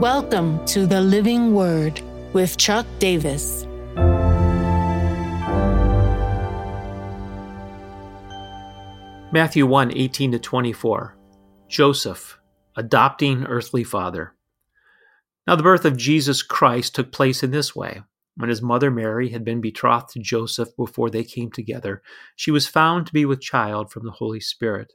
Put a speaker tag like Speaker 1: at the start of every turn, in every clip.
Speaker 1: Welcome to the Living Word with Chuck Davis.
Speaker 2: Matthew 1 18 to 24. Joseph, adopting earthly father. Now, the birth of Jesus Christ took place in this way. When his mother Mary had been betrothed to Joseph before they came together, she was found to be with child from the Holy Spirit.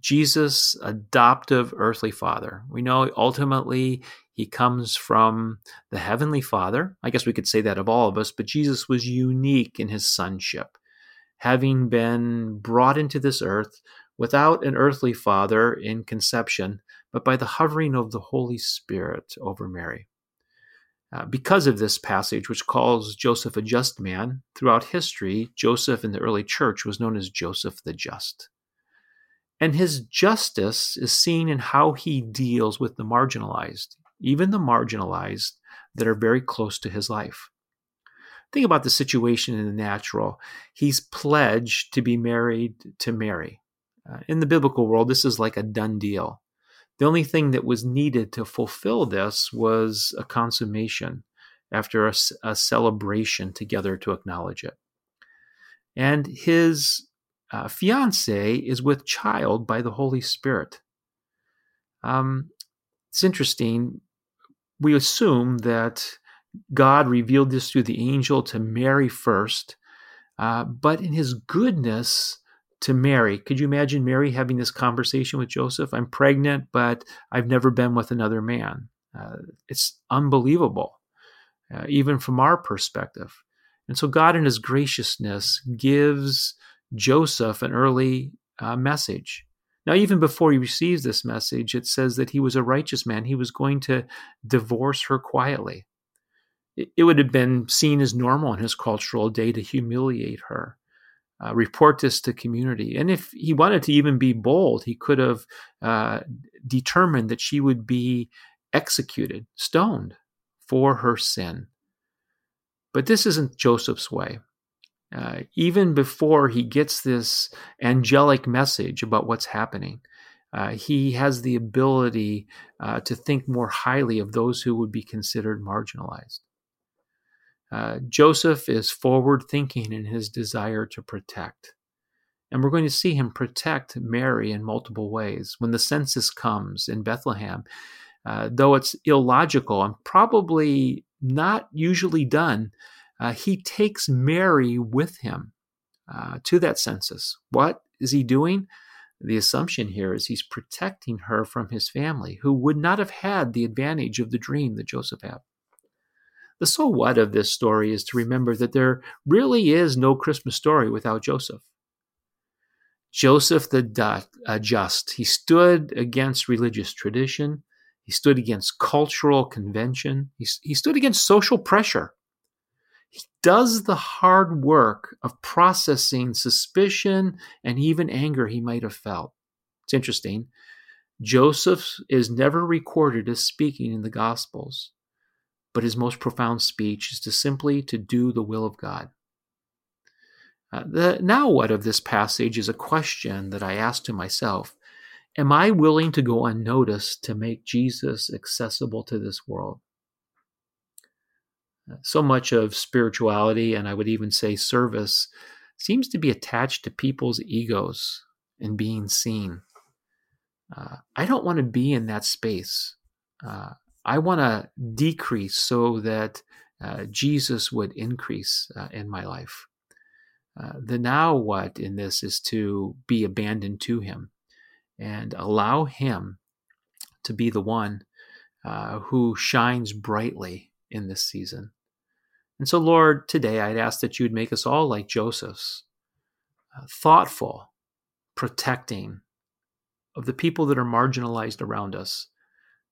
Speaker 2: Jesus' adoptive earthly father. We know ultimately he comes from the heavenly father. I guess we could say that of all of us, but Jesus was unique in his sonship, having been brought into this earth without an earthly father in conception, but by the hovering of the Holy Spirit over Mary. Uh, because of this passage, which calls Joseph a just man, throughout history, Joseph in the early church was known as Joseph the Just. And his justice is seen in how he deals with the marginalized, even the marginalized that are very close to his life. Think about the situation in the natural. He's pledged to be married to Mary. Uh, in the biblical world, this is like a done deal. The only thing that was needed to fulfill this was a consummation after a, a celebration together to acknowledge it. And his uh, fiance is with child by the Holy Spirit. Um, it's interesting. We assume that God revealed this through the angel to Mary first, uh, but in his goodness, to Mary. Could you imagine Mary having this conversation with Joseph? I'm pregnant, but I've never been with another man. Uh, it's unbelievable, uh, even from our perspective. And so God, in His graciousness, gives Joseph an early uh, message. Now, even before he receives this message, it says that he was a righteous man. He was going to divorce her quietly. It, would have been seen as normal in his cultural day to humiliate her uh, report this to community. And if he wanted to even be bold, he could have uh, determined that she would be executed, stoned for her sin. But this isn't Joseph's way. Uh, even before he gets this angelic message about what's happening, uh, he has the ability uh, to think more highly of those who would be considered marginalized. Uh, Joseph is forward thinking in his desire to protect. And we're going to see him protect Mary in multiple ways. When the census comes in Bethlehem, uh, though it's illogical and probably not usually done, uh, he takes Mary with him uh, to that census. What is he doing? The assumption here is he's protecting her from his family, who would not have had the advantage of the dream that Joseph had. The so what of this story is to remember that there really is no Christmas story without Joseph. Joseph the uh, just, he stood against religious tradition, he stood against cultural convention, he, he stood against social pressure. He does the hard work of processing suspicion and even anger he might have felt. It's interesting. Joseph is never recorded as speaking in the Gospels but his most profound speech is to simply to do the will of God. Uh, the now what of this passage is a question that I ask to myself. Am I willing to go unnoticed to make Jesus accessible to this world? So much of spirituality, and I would even say service, seems to be attached to people's egos and being seen. Uh, I don't want to be in that space. Uh, I want to decrease so that uh, Jesus would increase uh, in my life. Uh, the now what in this is to be abandoned to Him and allow Him to be the one uh, who shines brightly in this season. And so, Lord, today I'd ask that you'd make us all like Joseph's, uh, thoughtful, protecting of the people that are marginalized around us,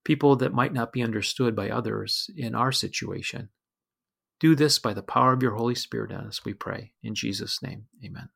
Speaker 2: people that might not be understood by others in our situation. Do this by the power of your Holy Spirit in us, we pray. In Jesus' name, amen.